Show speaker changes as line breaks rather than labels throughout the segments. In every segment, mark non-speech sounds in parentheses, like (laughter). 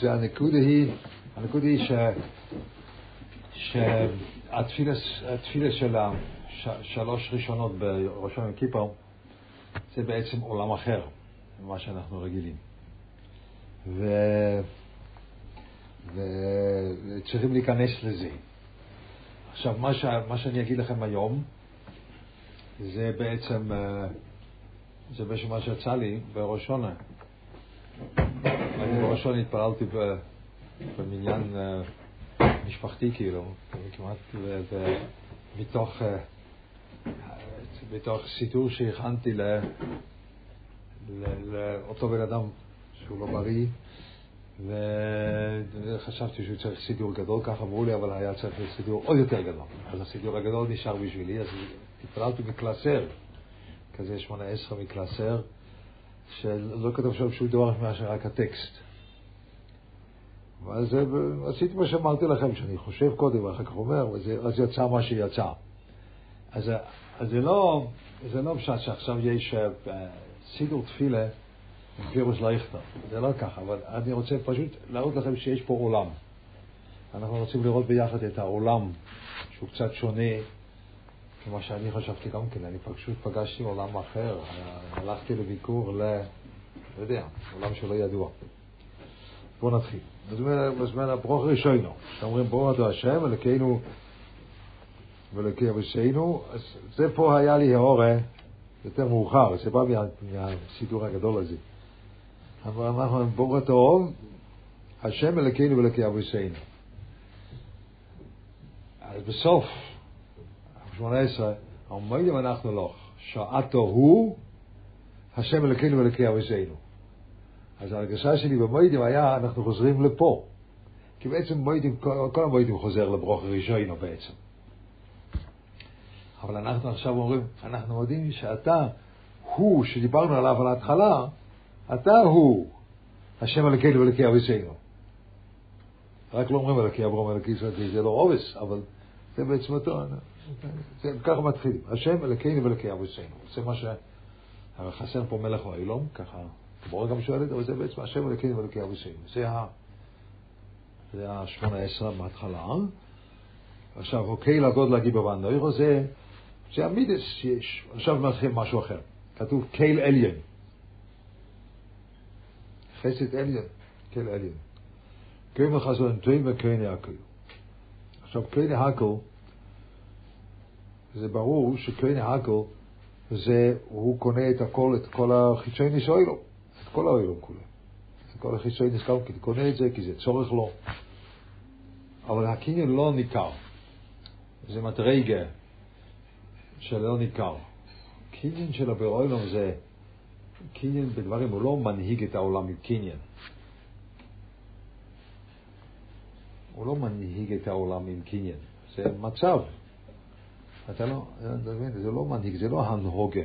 זה הנקודה היא, הנקודה היא ש... שהתפילה של השלוש ראשונות בראש יום כיפר זה בעצם עולם אחר ממה שאנחנו רגילים. ו... וצריכים להיכנס לזה. עכשיו, מה, ש... מה שאני אגיד לכם היום זה בעצם, אה, זה בעצם מה שיצא לי בראש שונה. אני בראש שונה התפללתי במניין אה, משפחתי כאילו, כמעט, מתוך, אה, מתוך סידור שהכנתי לאותו בן אדם שהוא לא בריא, וחשבתי שהוא צריך סידור גדול, כך אמרו לי, אבל היה צריך סידור עוד יותר גדול. אז הסידור הגדול נשאר בשבילי, אז התפללתי מקלסר, כזה שמונה עשרה מקלסר, שלא כתוב שם שום דבר מאשר רק הטקסט. ואז עשיתי מה שאמרתי לכם, שאני חושב קודם ואחר כך אומר, ואז יצא מה שיצא. אז, אז זה לא, זה לא פשוט שעכשיו יש אה, סידור תפילה עם פירוש לאיכטר, זה לא ככה, אבל אני רוצה פשוט להראות לכם שיש פה עולם. אנחנו רוצים לראות ביחד את העולם, שהוא קצת שונה ממה שאני חשבתי גם כן, אני פשוט פגשתי עולם אחר, הלכתי לביקור ל... לא יודע, עולם שלא ידוע. בואו נתחיל. בזמן הברוך ראשינו, שאומרים ברוך אתה השם, אלוקינו ולוקי אבושינו, אז זה פה היה לי האורה יותר מאוחר, זה בא מה, מהסידור הגדול הזה. אבל אנחנו ברוך הטוב, השם אלוקינו ולוקי אבושינו. אז בסוף, 18, עומדים אנחנו לא, שעתו הוא, השם אלוקינו ולוקי אבושינו. אז ההרגשה שלי במוידים היה, אנחנו חוזרים לפה. כי בעצם מוידים, כל, המוידים חוזר לברוך הראשינו בעצם. אבל אנחנו עכשיו אומרים, אנחנו יודעים שאתה, הוא שדיברנו עליו על ההתחלה, אתה הוא השם אלוקינו ואלוקי אביסינו. רק לא אומרים אלוקי אברום אלוקי ישראל, זה לא עובס, אבל זה בעצם אותו, ככה מתחילים. השם אלוקינו ואלוקי אביסינו. זה מה ש... חסר פה מלך העילום, ככה, כמו גם שואל את זה, אבל זה בעצם השם אלוקינו ואלוקי אביסינו. זה ה... זה השמונה עשרה מההתחלה. עכשיו, אוקיי לגודל הגיבור והנוירו זה זה המידס שיש. עכשיו מתחיל משהו אחר. כתוב קייל עליון. חסד עליון, קייל עליון. קייל מחזון טועים וקייל הקל. עכשיו קייל הקל, זה ברור שקייל הקל זה, הוא קונה את הכל, את כל החיצוני נישואלו, את כל האוילום כולו. את כל החיצוני כי הוא קונה את זה, כי זה צורך לו. אבל הקניין לא ניכר. זה מדרגה. שלא ניכר. קניין של הברואילום זה קניין בדברים, הוא לא מנהיג את העולם עם קניין. הוא לא מנהיג את העולם עם קניין, זה מצב. אתה לא, אתה מבין, זה לא מנהיג, זה לא הנהוגה,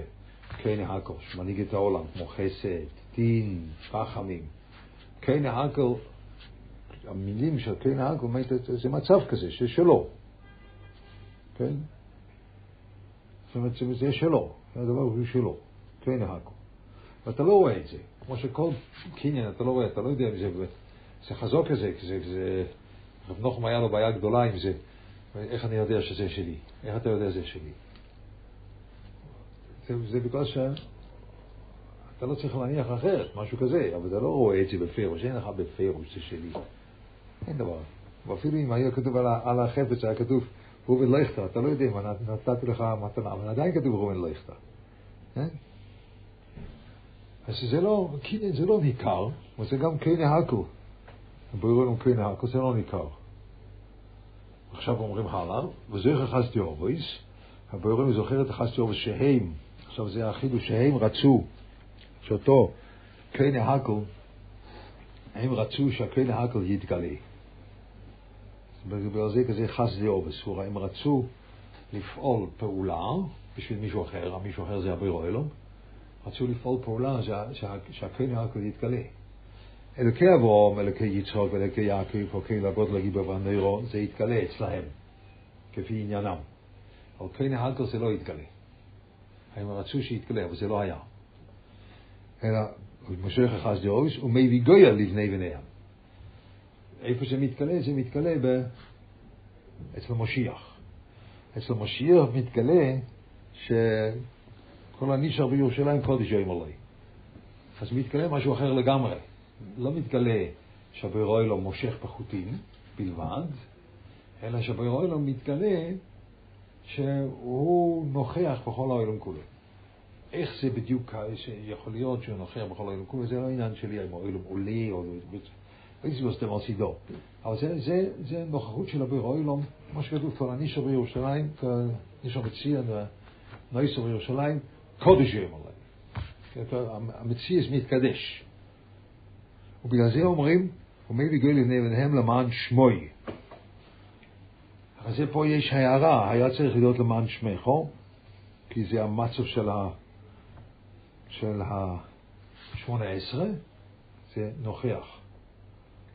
כן הכל, שמנהיג את העולם, כמו חסד, דין, רחמים. כן הכל, המילים של כן הכל, זה מצב כזה, ששלו. כן? זאת אומרת, זה שלו, הדבר הוא שלו, כן הכל. ואתה לא רואה את זה, כמו שכל קניין אתה לא רואה, אתה לא יודע אם זה, זה חזוק כזה, זה, זה, רב נוחם היה לו בעיה גדולה עם זה, איך אני יודע שזה שלי, איך אתה יודע שזה שלי. זה, זה בגלל שאתה לא צריך להניח אחרת, משהו כזה, אבל אתה לא רואה את זה בפירוש, אין לך בפירוש, זה שלי. אין דבר. ואפילו אם היה כתוב על, על החפץ, היה כתוב ראובן לייכטר, אתה לא יודע מה, נתתי לך מתנה, אבל עדיין כתוב ראובן לייכטר. כן? אז זה לא, קינן זה לא ניכר, אבל זה גם קינא הקו. הבריאון קינא הקו זה לא ניכר. עכשיו אומרים הלאה, וזכר חסדי אורבויס, הבריאון זוכר את חסדי אורבויס שהם, עכשיו זה החידוש שהם רצו, שאותו קינא הקו, הם רצו שהקינא הקו יתגלה. בגלל זה כזה חסדי אובס, הם רצו לפעול פעולה בשביל מישהו אחר, המישהו אחר זה הבירו אלו, רצו לפעול פעולה שהקרן הכל יתגלה. אלוקי אברום, אלוקי יצחוק ואלוקי יעקב, אלוקי לגוד לגיבר והנרו, זה יתגלה אצלהם, כפי עניינם. אבל קרן הכל זה לא יתגלה. הם רצו שיתגלה, אבל זה לא היה. אלא מושך אחז דאוס, ומביא גויה לבני בניהם. איפה זה מתגלה? זה מתגלה ב... אצל משיח. אצל משיח מתגלה שכל הנשאר בירושלים קודש יום עלי. אז מתגלה משהו אחר לגמרי. לא מתגלה שהבירוי לא מושך בחוטים בלבד, אלא שהבירוי לא מתגלה שהוא נוכח בכל העולם כולו. איך זה בדיוק יכול להיות שהוא נוכח בכל העולם כולו, זה לא עניין שלי אם העולם עולה או לא, איזה דבר מסידו. אבל זה, זה, זה נוכחות של אביר אוילום, מה שכתוב כבר, אני שווה ירושלים, אני שווה מציע, אני שווה ירושלים, קודש יום עליי. המציאס מתקדש. ובגלל זה אומרים, ומי בגוי לבני בניהם למען שמוי. אז פה יש הערה, היה צריך להיות למען שמךו, כי זה המצב של ה... של השמונה עשרה, זה נוכח.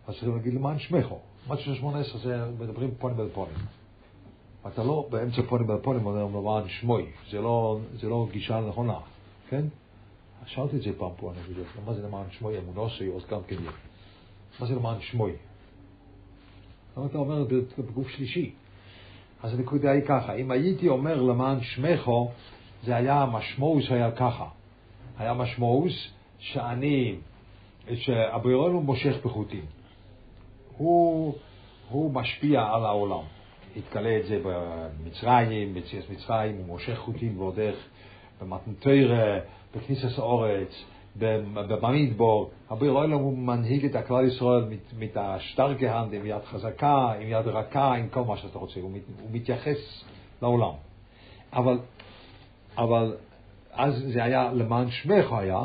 אז צריכים להגיד למען שמךו. מצב של שמונה עשרה זה מדברים פונים אל פונים. אתה לא באמצע פונים אל פונים אומר למען שמוי, זה לא, זה לא גישה נכונה, כן? שאלתי את זה פעם פה, אני חושב, מה זה למען שמוי אמונוסי, או גם כן מה זה למען שמוי? למה אתה אומר בגוף שלישי? אז הנקודה היא ככה, אם הייתי אומר למען שמךו, זה היה המשמעות שהיה ככה. היה משמעות שאני, שהבריאון הוא מושך בחוטים. הוא, הוא משפיע על העולם. התגלה את זה במצרים, בציאס מצרים, הוא מושך חוטים ועוד איך במתנתרא, בכניסס אורץ, במדבור, הביר עולם הוא מנהיג את הכלל ישראל השטרקה הנד, עם יד חזקה, עם יד רכה, עם כל מה שאתה רוצה, הוא, הוא מתייחס לעולם. אבל, אבל אז זה היה למען שמך היה,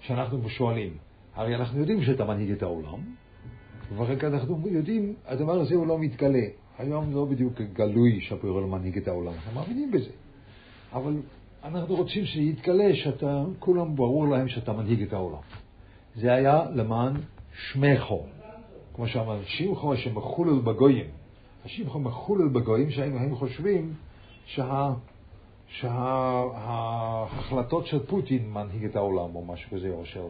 שאנחנו שואלים, הרי אנחנו יודעים שאתה מנהיג את העולם, כך אנחנו יודעים, הדבר הזה הוא לא מתגלה. היום לא בדיוק גלוי עולם מנהיג את העולם, אנחנו מאמינים בזה. אבל אנחנו רוצים שיתגלה שאתה, כולם ברור להם שאתה מנהיג את העולם. זה היה למען שמךו. כמו שאמרנו, שמחו שמחולל בגויים. השמחו מחולל בגויים שהם חושבים שה, שההחלטות של פוטין מנהיג את העולם או משהו כזה, או של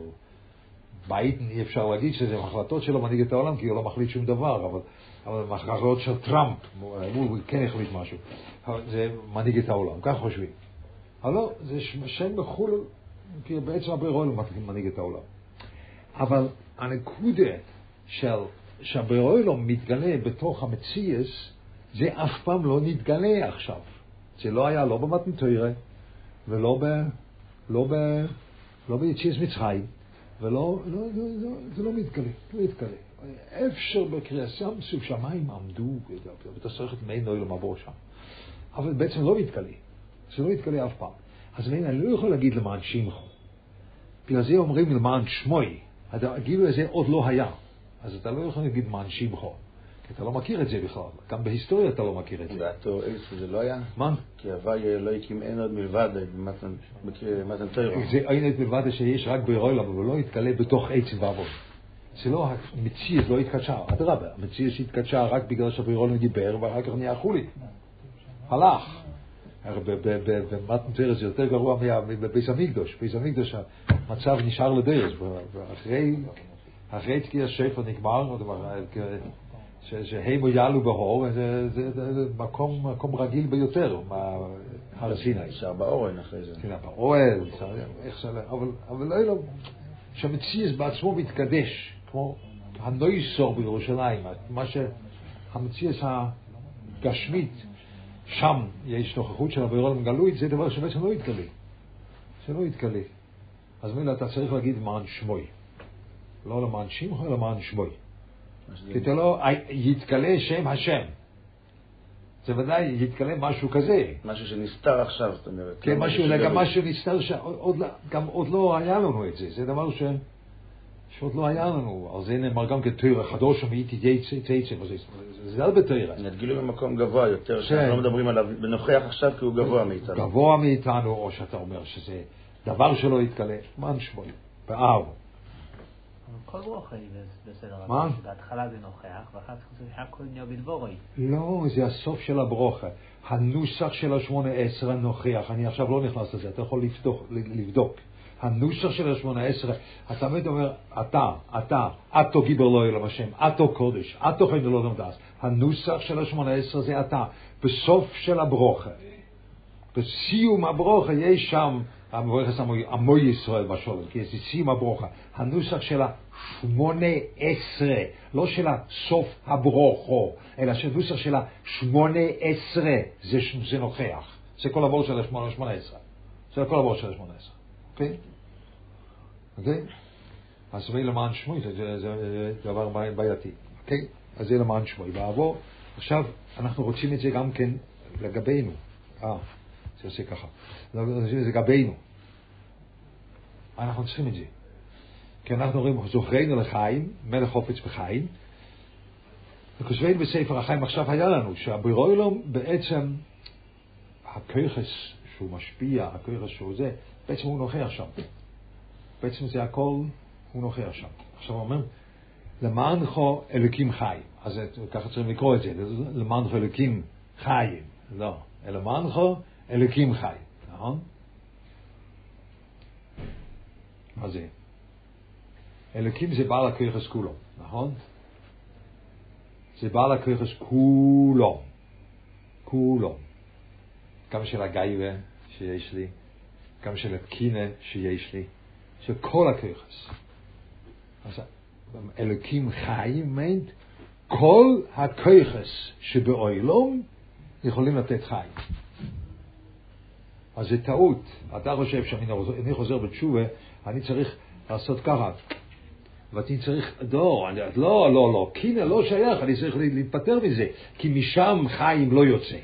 ביידן, אי אפשר להגיד שזה החלטות שלו מנהיג את העולם כי הוא לא מחליט שום דבר, אבל, אבל החלטות של טראמפ, הוא כן החליט משהו, זה מנהיג את העולם, כך חושבים. אבל לא, זה שם בחו"ל, כי בעצם הבריאול מנהיג את העולם. אבל הנקודה של שהבריאול מתגלה בתוך המציאס, זה אף פעם לא נתגלה עכשיו. זה לא היה לא במתנתרא, ולא ב... לא ב... לא ביציאס מצרים, ולא, לא, לא, לא, זה לא מתגלה, לא מתגלה. אפשר בקריאה ים סביב שמיים עמדו, ותסרחת מי נוי למבוא שם. אבל בעצם לא מתגלה. זה לא יתגלה אף פעם. אז אני לא יכול להגיד למען שמחו. בגלל זה אומרים למען שמוי. הגילוי הזה עוד לא היה. אז אתה לא יכול להגיד למען שמחו. כי אתה לא מכיר את זה בכלל. גם בהיסטוריה אתה לא מכיר את זה.
דעתו איזה זה לא היה?
מה?
כי הווי לא הקים אין עוד מלבד במתן תוירו.
זה אין עוד מלבד שיש רק בעולם, אבל לא יתגלה בתוך עץ ואבוי. זה לא, המציאות לא התקדשה, אדרבה, המציאות התקדשה רק בגלל שהבירולם דיבר ואחר כך נהיה חולי. הלך. במתן תרס זה יותר גרוע מבביס המקדוש. בביס המקדוש המצב נשאר לדרס, אחרי תקיע שפר נגמר, שהמו יעלו בהור, זה מקום רגיל ביותר, הר סיני.
נשאר באורן אחרי זה.
כן, באוהל, אבל לא, לא, שהמציאס בעצמו מתקדש, כמו הנויסור בירושלים, מה שהמציאס הגשמית שם יש נוכחות של הבורא עולם גלוי, זה דבר שבעצם לא יתגלה. זה לא יתגלה. אז מילה אתה צריך להגיד למען שמוי. לא למען שמחו, אלא למען שמוי. כי אתה לא, יתגלה שם השם. זה ודאי יתגלה משהו כזה.
משהו שנסתר עכשיו, זאת אומרת.
כן, משהו, גם משהו נסתר, גם עוד לא היה לנו את זה. זה דבר ש... שעוד לא היה לנו, אז זה נאמר גם כן תוירה חדושה מאיתי תצא, זה לא בתוירה.
נתגילו במקום גבוה יותר, שאנחנו לא מדברים עליו, בנוכח עכשיו כי הוא גבוה מאיתנו.
גבוה מאיתנו, או שאתה אומר שזה דבר שלא יתגלה, מה נשמע? באב.
כל ברוכה היא בסדר.
מה?
בהתחלה זה נוכח, ואחר כך זה הכל נהיה בדבורי.
לא, זה הסוף של הברוכה. הנוסח של השמונה עשרה נוכח, אני עכשיו לא נכנס לזה, אתה יכול לבדוק. הנוסח של השמונה עשרה, אתה תמיד אומר, אתה, אתה, אתו גיבור לא אלוהים השם, אתו קודש, אתו חיים לא נמדס. הנוסח של השמונה עשרה זה אתה. בסוף של הברוכה, בסיום הברוכה יש שם, המבורכס עמו ישראל בשולם, כי זה סיום הברוכה. הנוסח של השמונה עשרה, לא של הסוף הברוכו, אלא של הנוסח של השמונה עשרה, זה, זה נוכח. זה כל הבור של השמונה עשרה. זה כל הבור של השמונה עשרה. אוקיי? אוקיי? אז זה למען שמוי, זה, דבר בעייתי. אוקיי? אז זה למען שמוי. בעבור, עכשיו, אנחנו רוצים את זה גם כן לגבינו. אה, זה עושה ככה. אנחנו רוצים את זה לגבינו. אנחנו צריכים את זה. כי אנחנו רואים, זוכרנו לחיים, מלך חופץ בחיים, וכותבים בספר החיים עכשיו היה לנו, שהברוילום בעצם, הכיכס שהוא משפיע, הכיכס שהוא זה, בעצם הוא נוכח שם. בעצם זה הכל, הוא נוכח שם. עכשיו הוא אומר, למענך אלוקים חיים. אז ככה צריכים לקרוא את זה, למענך אלוקים חיים. לא, למענך אלוקים חיים, נכון? מה זה? אלוקים זה בעל הכיחס כולו, נכון? זה בעל הכיחס כולו, כולו. גם של הגייבה שיש לי, גם של הקינה שיש לי, של כל הכיחס. אז אלוקים חיים מיינט, כל הכיחס שבאוילום יכולים לתת חיים. אז זה טעות. אתה חושב שאני חוזר בתשובה, אני צריך לעשות ככה. ואני צריך, לא, לא, לא, לא, קינה לא שייך, אני צריך להתפטר מזה, כי משם חיים לא יוצא.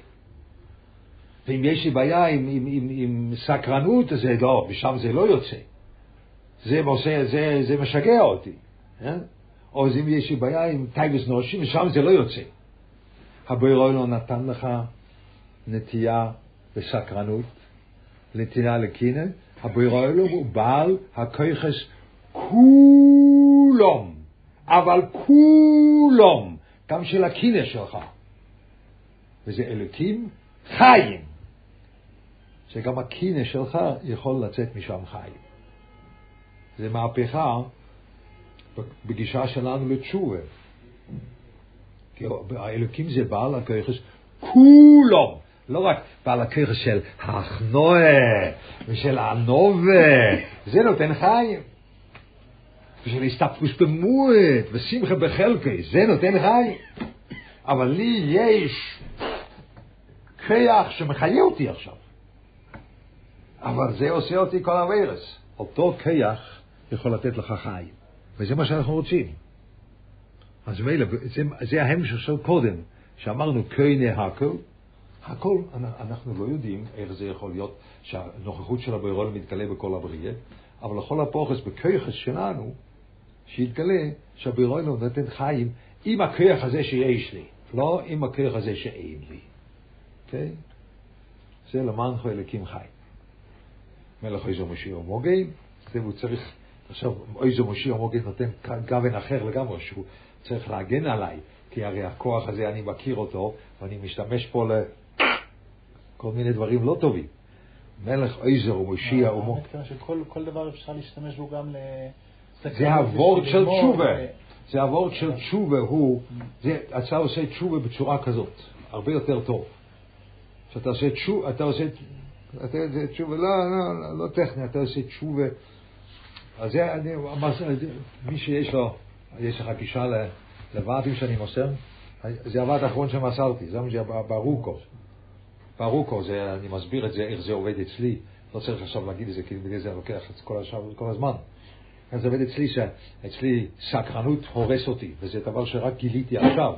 ואם יש לי בעיה עם, עם, עם, עם סקרנות, אז לא, משם זה לא יוצא. זה, עושה, זה, זה משגע אותי. אה? או אם יש לי בעיה עם טייבס נושים, משם זה לא יוצא. הבוירוי לא נתן לך נטייה וסקרנות, נתינה לקינא, הבוירוי לא הוא בעל הכויכס כולום, אבל כולום, גם של הקינא שלך. וזה אלוקים חיים, שגם הקינא שלך יכול לצאת משם חיים. זה מהפכה בגישה שלנו לתשובה. האלוקים זה בעל הכיחס כולו, לא רק בעל הכיחס של החנואה ושל הנובה, זה נותן חיים. ושל הסתפקוס במועט ושמחה בחלקי, זה נותן חיים. אבל לי יש כיח שמחיה אותי עכשיו. אבל זה עושה אותי כל הווירס. אותו כיח יכול לתת לך חיים. וזה מה שאנחנו רוצים. אז מילא, זה, זה ההמשך של קודם, שאמרנו כהנה הכל, הכל, אנחנו לא יודעים איך זה יכול להיות שהנוכחות של הברירון מתגלה בכל הבריאה, אבל לכל הפוכס בכיחס שלנו, שיתגלה שהברירון נותן חיים עם הכיח הזה שיש לי, לא עם הכיח הזה שאין לי. אוקיי? זה למענך אלוקים חי. מלך איזו משיח מוגן, זה הוא צריך עכשיו, איזה מושיע מוגן נותן גוון אחר לגמרי, שהוא צריך להגן עליי, כי הרי הכוח הזה, אני מכיר אותו, ואני משתמש פה לכל מיני דברים לא טובים. מלך עזר הוא מוגן.
שכל דבר אפשר להשתמש בו גם ל...
זה הוורד של תשובה. זה הוורד של תשובה הוא, זה, אתה עושה תשובה בצורה כזאת, הרבה יותר טוב. כשאתה עושה תשובה, אתה עושה, אתה עושה תשובה, לא, לא, לא, לא טכני, אתה עושה תשובה אז זה, אני, מי שיש לו, יש לך גישה לוועדים שאני מוסר, זה הוועד האחרון שמסרתי, זה מה ברוקו. ברוקו, זה, אני מסביר את זה, איך זה עובד אצלי. לא צריך עכשיו להגיד את זה, כי בגלל זה אני לוקח את כל, השאר, כל הזמן. אז זה עובד אצלי, שאצלי סקרנות הורס אותי, וזה דבר שרק גיליתי עכשיו.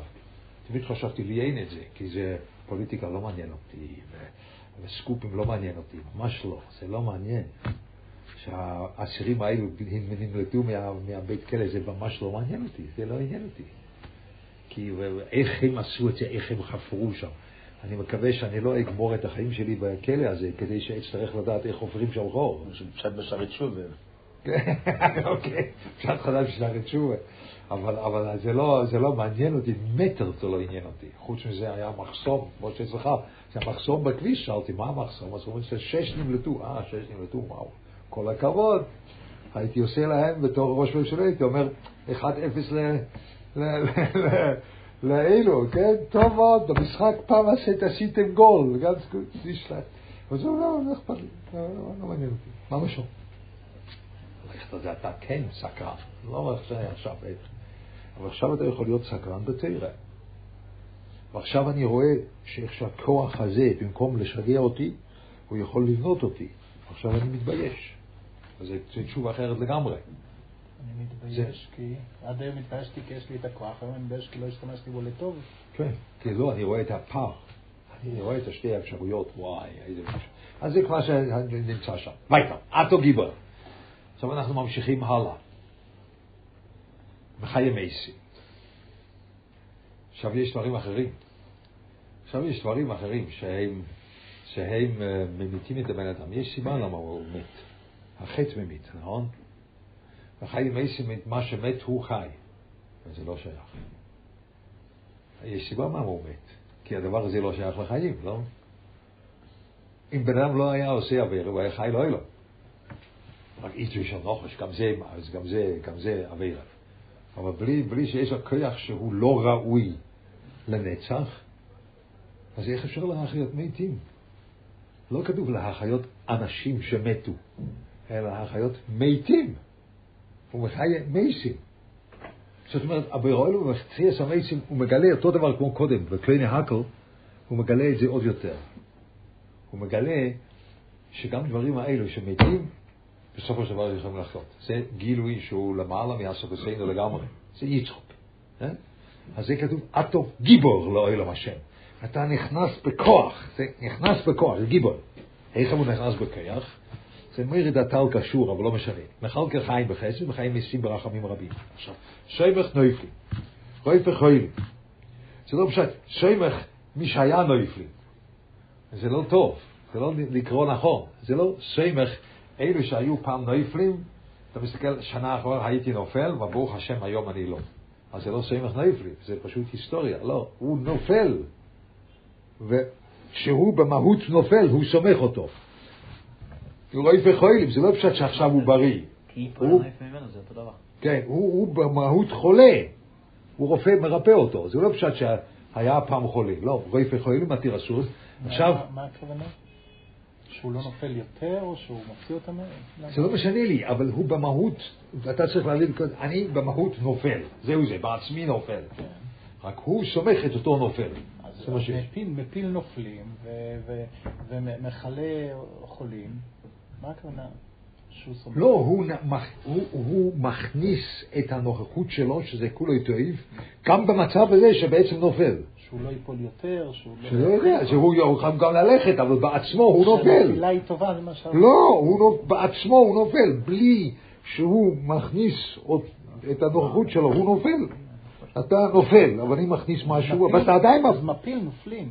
תמיד חשבתי לי אין את זה, כי זה פוליטיקה לא מעניין אותי, וסקופים לא מעניין אותי, ממש לא, זה לא מעניין. שהאסירים האלו נמלטו מה, מהבית כלא, זה ממש לא מעניין אותי, זה לא עניין אותי. כי איך הם עשו את זה, איך הם חפרו שם. אני מקווה שאני לא אגמור את החיים שלי בכלא הזה, כדי שאצטרך לדעת איך עוברים שם חור.
פשט בשערי תשובה. (laughs)
אוקיי, פשט חדש בשערי תשובה. אבל, אבל זה, לא, זה לא מעניין אותי, מטר זה לא עניין אותי. חוץ מזה היה מחסום, כמו שאצלך, זה המחסום בכביש, שאלתי, מה המחסום? אז הוא אומר, שש נמלטו, אה, שש נמלטו, וואו. כל הכבוד. הייתי עושה להם בתור ראש ממשלה, הייתי אומר 1-0 ל... ל- ל- ל- לאלו, כן? טוב מאוד, במשחק פעם עשית, עשיתם גול, גם נשלט. אז הוא לא, לא אכפת לי, לא, לא, לא מעניין אותי, מה משהו? אתה יודע, אתה כן סקרן, לא רק שאני עכשיו, אבל עכשיו אתה יכול להיות סקרן בתרא. ועכשיו אני רואה שאיך שהכוח הזה, במקום לשגע אותי, הוא יכול לבנות אותי. עכשיו אני מתבייש. אז זו תשובה אחרת לגמרי.
אני מתבייש כי, עד היום התביישתי כי יש לי את הכוח, היום אני מתבייש כי לא השתמשתי בו לטוב.
כן, כי לא, אני רואה את הפער. אני רואה את השתי האפשרויות, וואי, איזה משהו. אז זה כבר שנמצא שם. וייטר, אטו גיבר. עכשיו אנחנו ממשיכים הלאה. בחיי מייסי. עכשיו יש דברים אחרים. עכשיו יש דברים אחרים שהם, שהם אה, ממיתים את הבן אדם. יש סיבה למה הוא מת. החטא ממית, נכון? בחיי מייסי, מה שמת הוא חי. וזה לא שייך. יש סיבה מה הוא מת. כי הדבר הזה לא שייך לחיים, לא? אם בן אדם לא היה עושה עבירה, הוא היה חי לא היה לו. רק איתו של נוחש, גם זה, גם זה, גם זה עבירה. אבל בלי, בלי שיש לו כוח שהוא לא ראוי לנצח, אז איך אפשר להחיות מתים? לא כתוב להחיות אנשים שמתו, אלא להחיות מתים. הוא מחיה מייסים. זאת אומרת, הברוילו במחציאס המייסים, הוא מגלה אותו דבר כמו קודם, בכלי נהקל, הוא מגלה את זה עוד יותר. הוא מגלה שגם דברים האלו שמתים, בסופו של דבר יכולים לחיות. זה גילוי שהוא למעלה מהסופסנו לגמרי. זה יצחוק. אה? אז זה כתוב, אטו גיבור לאוילם השם. אתה נכנס בכוח, זה נכנס בכוח, זה גיבור. איך הוא נכנס בכוח? מרד הטל קשור, אבל לא משנה. מחלקר חיים בחסד וחיים מסים ברחמים רבים. עכשיו, שיימך נויפלים, רויפך הוילים. זה לא פשוט, שיימך מי שהיה נויפלים. זה לא טוב, זה לא לקרוא נכון. זה לא שיימך אלו שהיו פעם נויפלים, אתה מסתכל, שנה אחרונה הייתי נופל, וברוך השם היום אני לא. אז זה לא סמך נויפלים, זה פשוט היסטוריה. לא, הוא נופל. וכשהוא במהות נופל, הוא סומך אותו. הוא לא יפה חולים, זה לא פשוט שעכשיו הוא בריא.
כי
הוא-
הנפש ממנו זה אותו דבר.
כן, הוא, במהות חולה. הוא רופא מרפא אותו. זה לא פשוט שהיה פעם חולה. לא, רופא חולים מתיר אסור. עכשיו,
מה- הכוונה? שהוא לא נופל יותר, או שהוא מוציא אותם?
זה לא משנה לי, אבל הוא במהות, אתה צריך להבין, אני במהות נופל. זהו זה, בעצמי נופל. רק הוא סומך את אותו נופל.
מפיל, נופלים ומכלה חולים, מה הכוונה?
לא, הוא, הוא, הוא מכניס את הנוכחות שלו, שזה כולו טויב, גם במצב הזה שבעצם נופל.
שהוא לא ייפול יותר, שהוא לא...
שלא יודע, שהוא יוכל גם ללכת, אבל בעצמו הוא נופל.
שהנפילה היא טובה, זה מה ש...
לא, הוא. בעצמו הוא נופל, בלי שהוא מכניס את הנוכחות שלו, הוא נופל. אתה נופל, אבל אני מכניס משהו, אבל אתה עדיין...
אז
מפ-
מפיל נופלים.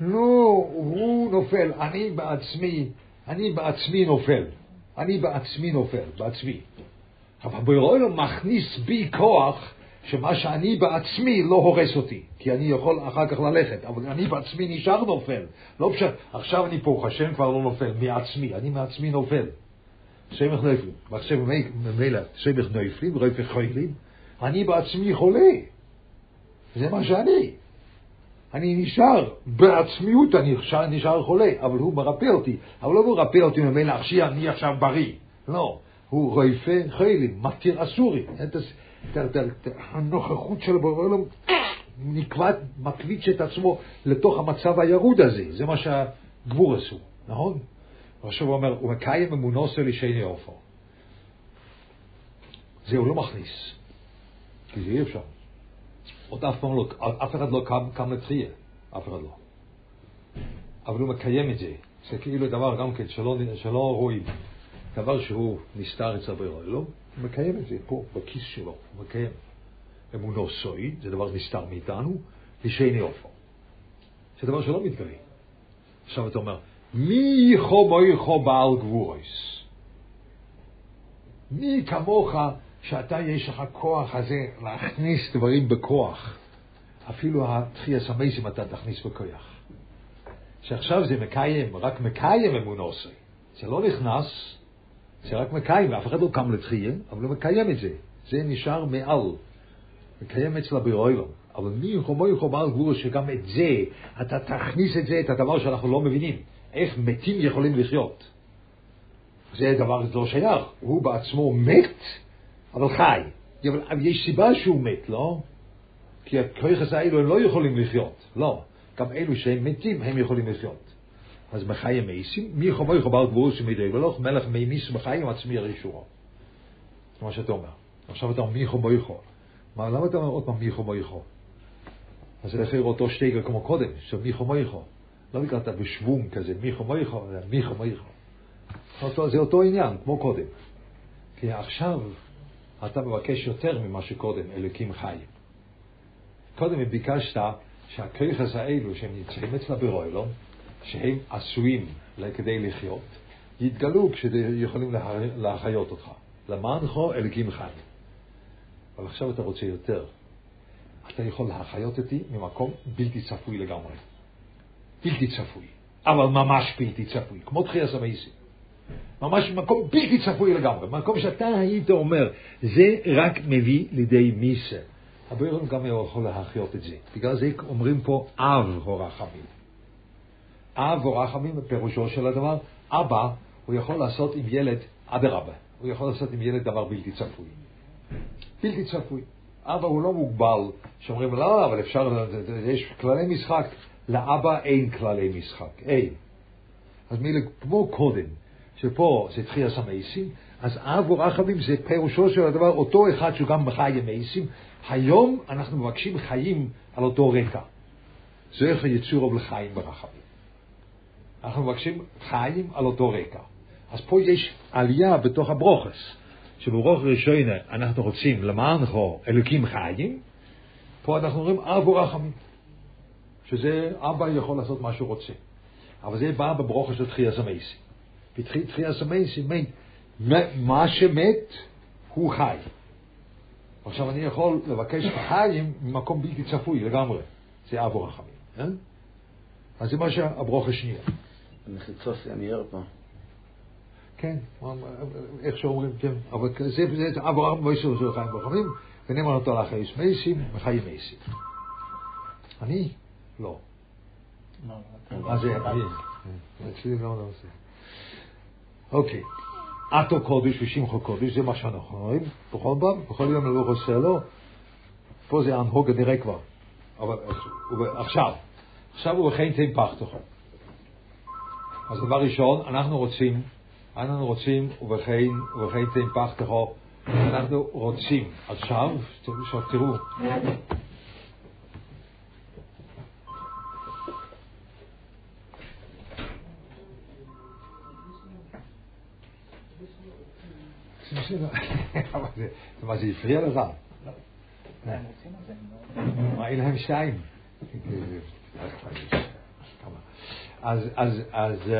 לא, הוא נופל, אני בעצמי, אני בעצמי נופל. אני בעצמי נופל, בעצמי. אבל ברוילו מכניס בי כוח שמה שאני בעצמי לא הורס אותי, כי אני יכול אחר כך ללכת, אבל אני בעצמי נשאר נופל. לא פשוט, עכשיו אני פה, השם כבר לא נופל, מעצמי, אני מעצמי נופל. שמח נופלים, ועכשיו ממילא שמח נופלים, רפך חיילים, אני בעצמי חולה. זה מה שאני. אני נשאר, בעצמיות אני נשאר, נשאר חולה, אבל הוא מרפא אותי. אבל לא מרפא אותי ממילא עכשיו, אני עכשיו בריא. לא, הוא רופא חיילים, מתיר את הנוכחות של בעולם נקבעת, מקליץ' את עצמו לתוך המצב הירוד הזה. זה מה שהגבור עשו, נכון? עכשיו הוא אומר, הוא מקיים אמונוסו לשני עופר. זה הוא לא מכניס, כי זה אי אפשר. עוד אף פעם לא, אף אחד לא קם, קם לתחייה, אף אחד לא. אבל הוא מקיים את זה. זה כאילו דבר גם כן שלא, שלא רואים. דבר שהוא נסתר אצל ברירה, לא? הוא מקיים את זה פה, בכיס שלו, הוא מקיים. אמונו סוי, זה דבר נסתר מאיתנו, לשני אופו. זה דבר שלא מתגלה. עכשיו אתה אומר, מי יכו מויכו בעל גבורס? מי כמוך שאתה יש לך כוח הזה להכניס דברים בכוח? אפילו התחייה סמייסים אתה תכניס בכוח. שעכשיו זה מקיים, רק מקיים אמונו סוי. זה לא נכנס, זה רק מקיים, אף אחד לא קם לתחייה, אבל הוא מקיים את זה. זה נשאר מעל. מקיים אצל הבירוילום. אבל מי מי יכול בעל גבורה שגם את זה, אתה תכניס את זה, את הדבר שאנחנו לא מבינים. איך מתים יכולים לחיות. זה דבר לא שייך. הוא בעצמו מת, אבל חי. אבל יש סיבה שהוא מת, לא? כי הכויכס האלו הם לא יכולים לחיות. לא. גם אלו שהם מתים, הם יכולים לחיות. אז מחי מייסים, מי יכול מי יכול בעל גבורה שמדי ולוך, מלך מי מיס מחי עצמי ישורו. זה מה שאתה אומר. עכשיו אתה אומר מי מי יכול. מה, למה אתה אומר עוד פעם מי מי יכול? אז זה לכי אותו שטייגר כמו קודם, של מי מי יכול. לא בגלל אתה בשוונג כזה, מי יכול, זה מי מי יכול. זה אותו עניין, כמו קודם. כי עכשיו אתה מבקש יותר ממה שקודם, אלוקים חיים. קודם ביקשת שהכיחס האלו שהם נמצאים אצלה ברוילום, שהם עשויים כדי לחיות, יתגלו כשיכולים להחיות אותך. למענך אלוקים חיים. אבל עכשיו אתה רוצה יותר. אתה יכול להחיות אותי ממקום בלתי צפוי לגמרי. בלתי צפוי. אבל ממש בלתי צפוי. כמו תחייה המעיסים. ממש מקום בלתי צפוי לגמרי. מקום שאתה היית אומר, זה רק מביא לידי מיסה. הבוירון גם יכול להחיות את זה. בגלל זה אומרים פה אב הורחמים. אב הורחמים, פירושו של הדבר, אבא, הוא יכול לעשות עם ילד, אדרבה, הוא יכול לעשות עם ילד דבר בלתי צפוי. בלתי צפוי. אבא הוא לא מוגבל, שאומרים, לא, אבל אפשר, יש כללי משחק. לאבא אין כללי משחק, אין. אז מילה, כמו קודם, שפה זה תחייה המייסים, אז אב ורחמים זה פירושו של הדבר, אותו אחד שהוא גם בחי המייסים. היום אנחנו מבקשים חיים על אותו רקע. זה איך יצור לחיים ברחמים. אנחנו מבקשים חיים על אותו רקע. אז פה יש עלייה בתוך הברוכס. שברוך ראשונה אנחנו רוצים למען חור אלוקים חיים, פה אנחנו אומרים אב ורחמים. שזה אבא יכול לעשות מה שהוא רוצה. אבל זה בא בברוכס של תחייה סמייסי. בתחייה סמייסי, מה שמת הוא חי. עכשיו אני יכול לבקש חיים ממקום בלתי צפוי לגמרי. זה אב ורחמים. אה? אז זה מה שהברוך השנייה.
מחיצוס ימייר פה.
כן, איך שאומרים, כן. אבל זה, זה אב ורחמים וישו של חיים ורחמים, ונאמר אותו לאחרי מייסים וחיים מייסים. אני? לא. מה זה? אצלי לא נעשה. אוקיי. עטו קודש ושמחו קודש, זה מה שאנחנו רואים בכל פעם, בכל יום לא עושה לו. פה זה הנהוג נראה כבר. אבל עכשיו, עכשיו הוא וכן תן פחתך. אז דבר ראשון, אנחנו רוצים, אנחנו רוצים ובכן, ובכן תן פחתך, אנחנו רוצים עכשיו, תראו, מה זה הפריע לך? לא. מה, אין להם שתיים. אז, אז, אז,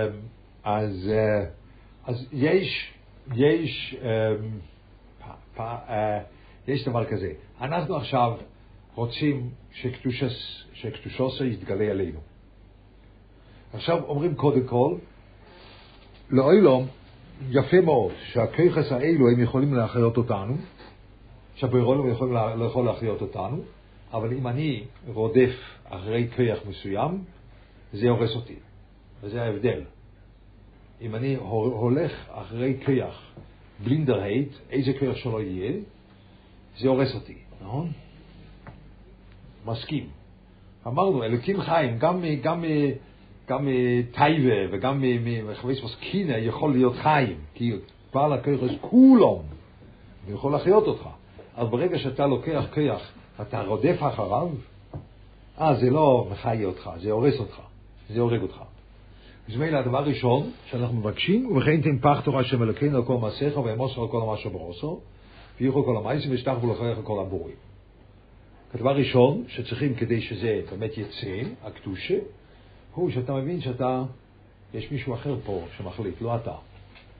אז, אז יש, יש, יש דבר כזה. אנחנו עכשיו רוצים שקדושוסו יתגלה עלינו. עכשיו אומרים קודם כל, לאוילום יפה מאוד שהכיכס האלו הם יכולים להחיות אותנו, שהבוירולום יכול, לא יכול להחיות אותנו, אבל אם אני רודף אחרי כיח מסוים, זה הורס אותי, וזה ההבדל. אם אני הולך אחרי כיח בלינדרהייט, איזה כיח שלא יהיה, זה הורס אותי, נכון? מסכים. אמרנו, אלוקים חיים, גם, גם גם מטייבה וגם מחוויס מסקינה יכול להיות חיים, כי בעל הכיחס כולם, הוא יכול לחיות אותך. אבל ברגע שאתה לוקח כיח, אתה רודף אחריו, אה, זה לא מחיה אותך, זה הורס אותך, זה הורג אותך. אז מילא הדבר הראשון שאנחנו מבקשים, ובכן תן פח תורה אלוקינו על כל מעשיך ואמוסר על כל מה שברוסו, ויוכו כל המייסים ושטח ולחייך כל הבורים. הדבר הראשון שצריכים כדי שזה באמת יצא, הקדושה, הוא שאתה מבין שאתה, יש מישהו אחר פה שמחליט, לא אתה.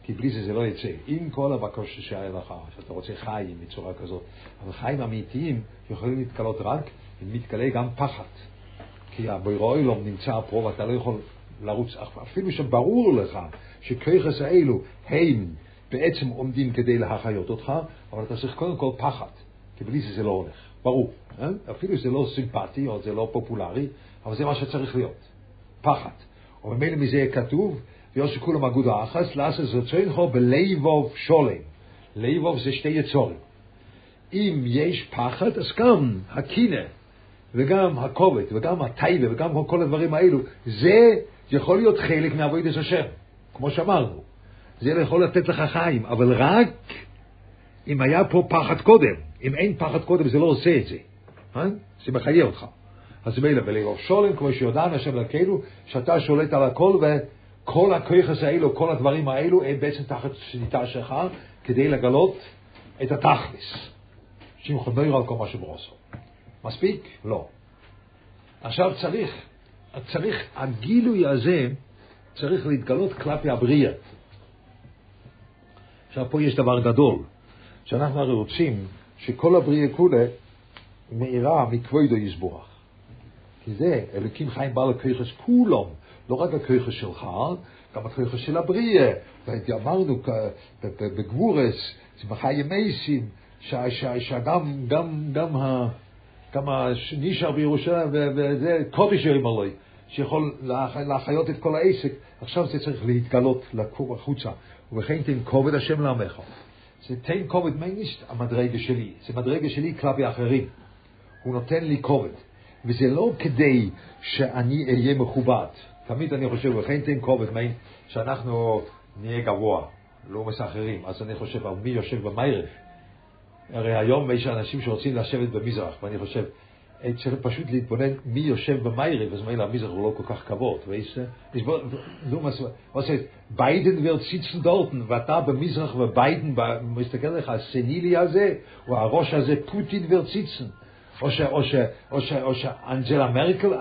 כי בלי זה זה לא יצא. עם כל הבקוש שהיה לך, שאתה רוצה חיים בצורה כזאת, אבל חיים אמיתיים יכולים להתקלות רק אם מתגלה גם פחד. כי הבוירואילום נמצא פה ואתה לא יכול לרוץ, אפילו שברור לך שכיחס האלו הם בעצם עומדים כדי להחיות אותך, אבל אתה צריך קודם כל פחד, כי בלי זה זה לא הולך, ברור. אה? אפילו שזה לא סימפטי או זה לא פופולרי, אבל זה מה שצריך להיות, פחד. וממילא מזה כתוב, ויוסי כולם אגודה אחס, לעשות רצונכו בליבוב שולם. ליבוב זה שתי יצורים. אם יש פחד, אז גם הקינא וגם הכובד וגם הטייבה וגם כל הדברים האלו, זה יכול להיות חלק מעבודת השם, כמו שאמרנו. זה יכול לתת לך חיים, אבל רק אם היה פה פחד קודם. אם אין פחד קודם, זה לא עושה את זה. אה? זה מחיה אותך. אז מילא שולם, כמו שיודענו השם לקהילו, שאתה שולט על הכל, וכל הכיחס האלו, כל הדברים האלו, הם בעצם תחת שליטה שלך, כדי לגלות את התכלס. שמחו נויר על כל מה שברוסו. מספיק? לא. עכשיו צריך, צריך, הגילוי הזה צריך להתגלות כלפי הבריאה. עכשיו פה יש דבר גדול, שאנחנו הרי רוצים שכל הבריאה כולה מאירה מכבודו יסבוח. כי זה, אלוקים חיים בעל הכיחס כולם, לא רק הכיחס שלך, גם הכיחס של הבריאה. ואמרנו בגבורס, צמחה ימייסים, שגם גם, גם, גם הנשאר בירושלים, וזה קודש יום עלוי, שיכול להחיות את כל העסק, עכשיו זה צריך להתגלות, לקום החוצה. וכן תן כובד השם לעמך. זה תן כובד מייניסט המדרגה שלי, זה מדרגה שלי כלפי אחרים. הוא נותן לי כובד. וזה לא כדי שאני אהיה מכובד. תמיד אני חושב, וכן תן כובד מיין, שאנחנו נהיה גבוה, לא מסחררים. אז אני חושב, מי יושב במיירף? הרי היום יש אנשים שרוצים לשבת במזרח, ואני חושב, צריך פשוט להתבונן מי יושב במיירב, אז מילא המזרח הוא לא כל כך כבוד, נו, מה זה, ביידן wird sitzen dort, ואתה במזרח וביידן מסתכל לך, הסנילי הזה, או הראש הזה, פוטין sitzen. או שאנג'לה מרקל,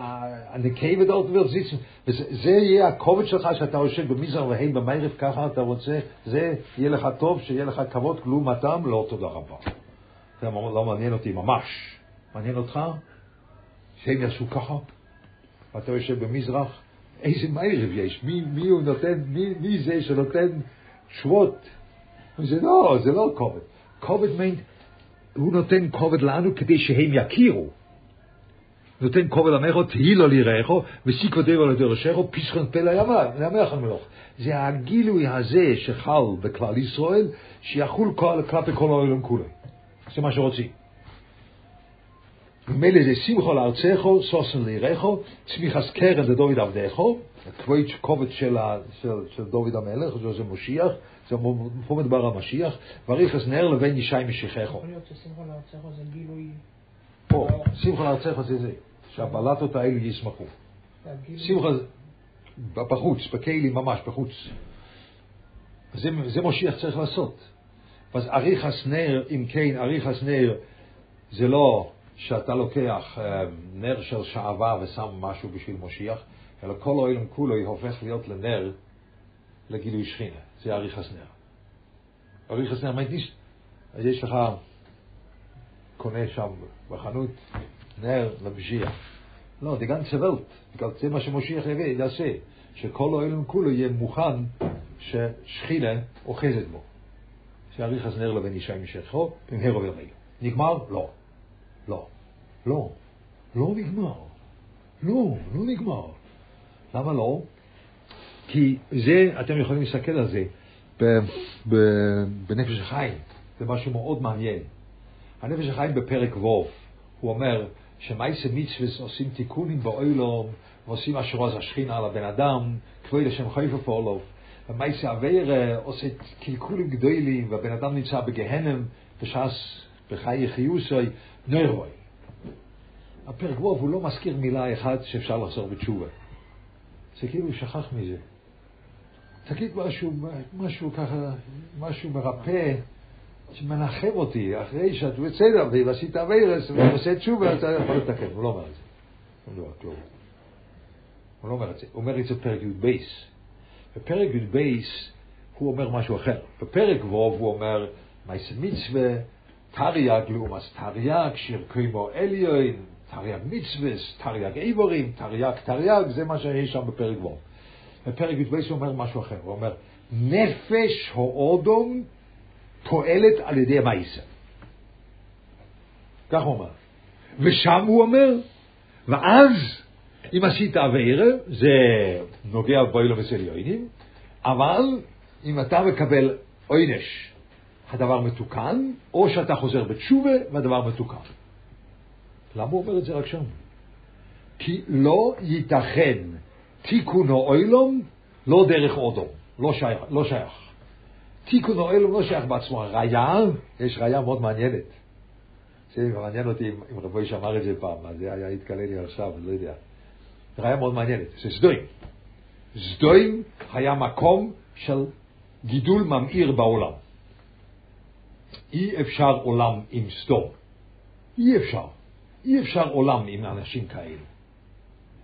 דort wird sitzen. וזה יהיה הכובד שלך שאתה יושב במזרח והם במיירב, ככה אתה רוצה, זה יהיה לך טוב, שיהיה לך כבוד, כלומתם, לא תודה רבה. זה לא מעניין אותי ממש. מעניין אותך? שהם יעשו ככה? ואתה יושב במזרח? איזה מערב יש? מי, מי הוא נותן, מי, מי זה שנותן שוות? זה לא, זה לא כובד. כובד מיינט, הוא נותן כובד לנו כדי שהם יכירו. נותן כובד עמך, תהי לו ליראיך, ושיקו דבו לדרשך, פסחון פה לימך המלוך. זה הגילוי הזה שחל בכלל ישראל, שיחול כלפי כל העולם כולו. זה מה שרוצים. ממילא זה שמחו לארצךו, סוסן לירךו, צמיחס קרן לדוד עבדךו, כובד של, של, של דוד המלך, זה מושיח, זה פה מדבר המשיח, וריחס נר לבין ישי משיחךו.
יכול להיות ששמחו לארצךו זה גילוי...
פה, שמחו לארצךו זה זה, שהבלטות האלו ישמחו. שמחה בחוץ, בכלים ממש, בחוץ. זה, זה מושיח צריך לעשות. אז אריכס נר, אם כן, אריכס נר זה לא שאתה לוקח נר של שעווה ושם משהו בשביל משיח, אלא כל העולם כולו הופך להיות לנר לגילוי שכינה. זה אריכס נר. אריכס נר מיידיש, אז יש לך, קונה שם בחנות, נר למשיח. לא, זה גם צוות, זה מה שמשיח יביא, יעשה, שכל העולם כולו יהיה מוכן ששכינה אוחזת בו. שאריכס נר לבן ישי משכו, במהרו ורמי. נגמר? לא. לא. לא. לא נגמר. לא, לא נגמר. למה לא? כי זה, אתם יכולים להסתכל על זה בנפש החיים, זה משהו מאוד מעניין. הנפש החיים בפרק ו', הוא אומר שמייסה מצווה עושים תיקונים באוילום, ועושים אשרו אז השכינה על הבן אדם, כבוד השם חייפה פועלו. ומייסה אביר עושה קלקולים גדולים, והבן אדם נמצא בגהנם, בש"ס, בחיי חיוסוי, נוירוי. הפרק ו' הוא לא מזכיר מילה אחת שאפשר לחזור בתשובה. זה כאילו הוא שכח מזה. תגיד משהו, משהו ככה, משהו מרפא, שמנחם אותי, אחרי שאת בסדר, ועשית אביירס, ועושה תשובה, אתה יכול לתקן. הוא לא אומר את זה. הוא לא כלום. הוא לא אומר את זה. הוא אומר את זה בפרק י"ב. בפרק י"ב הוא אומר משהו אחר. בפרק ו' הוא אומר, מייס מצווה, תרי"ג לעומת תרי"ג, שיר כמו עליון, תרי"ג מצווס, תרי"ג איבורים, תרי"ג תרי"ג, זה מה שיש שם בפרק ו'. בפרק י"ב הוא אומר משהו אחר, הוא אומר, נפש האודום פועלת על ידי המעשה. כך הוא אומר. ושם הוא אומר, ואז אם עשית אביירה, זה נוגע באילו וסליונים, אבל אם אתה מקבל עונש, הדבר מתוקן, או שאתה חוזר בתשובה והדבר מתוקן. למה הוא אומר את זה רק שם? כי לא ייתכן תיקון האוילום לא דרך אודום, לא שייך. לא שייך. תיקון האוילום לא שייך בעצמו. ראיה, יש ראיה מאוד מעניינת. זה מעניין אותי אם, אם רבוי שאמר את זה פעם, אז זה היה התקלל לי עכשיו, אני לא יודע. ראיה מאוד מעניינת, זה סדוים. סדוים היה מקום של גידול ממאיר בעולם. אי אפשר עולם עם סדום. אי אפשר. אי אפשר עולם עם אנשים כאלו.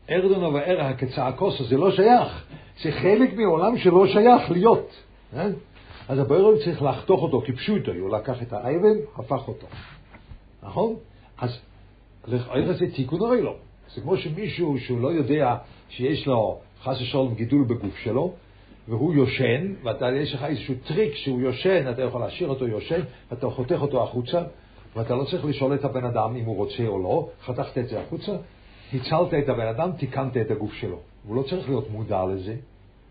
ארדונו וערה כצעקוסו, זה לא שייך. זה חלק מעולם שלא שייך להיות. אה? אז הבוירון צריך לחתוך אותו כפשוטו, הוא לקח את האבן, הפך אותו. נכון? אז לכאורה זה תיקון אוי לו. זה כמו שמישהו שהוא לא יודע שיש לו חס ושלום גידול בגוף שלו, והוא יושן, ואתה, יש לך איזשהו טריק שהוא יושן, אתה יכול להשאיר אותו יושן, ואתה חותך אותו החוצה, ואתה לא צריך לשאול את הבן אדם אם הוא רוצה או לא, חתכת את זה החוצה, הצלת את הבן אדם, תיקנת את הגוף שלו. הוא לא צריך להיות מודע לזה,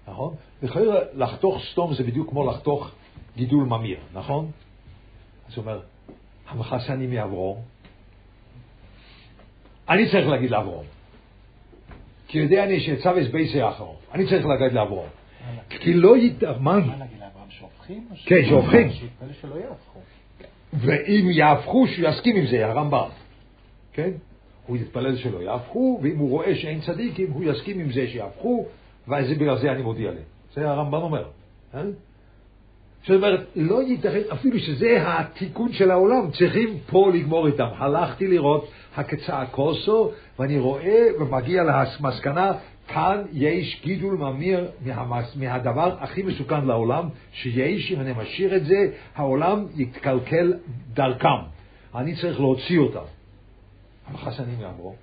נכון? לכאורה לחתוך סתום זה בדיוק כמו לחתוך גידול ממיר, נכון? אז הוא אומר, המחס אני מאברום, אני צריך להגיד לאברום. כי יודע אני שצוויס בייסי האחרון. אני צריך להגיד לאברום. כי לא יתאמן.
מה נגיד לאברהם, שהופכים?
כן, שהופכים. ואם יהפכו, שהוא יסכים עם זה, הרמב"ם. כן? הוא יתפלל שלא יהפכו, ואם הוא רואה שאין צדיקים, הוא יסכים עם זה שיהפכו, ואז בגלל זה אני מודיע להם. זה הרמב"ם אומר. אה? זאת אומרת, לא ייתכן, אפילו שזה התיקון של העולם, צריכים פה לגמור איתם. הלכתי לראות הכצעקוסו, ואני רואה ומגיע למסקנה, כאן יש גידול ממיר מהמס, מהדבר הכי מסוכן לעולם, שיש, אם אני משאיר את זה, העולם יתקלקל דרכם. אני צריך להוציא אותם. המחסנים אמרו,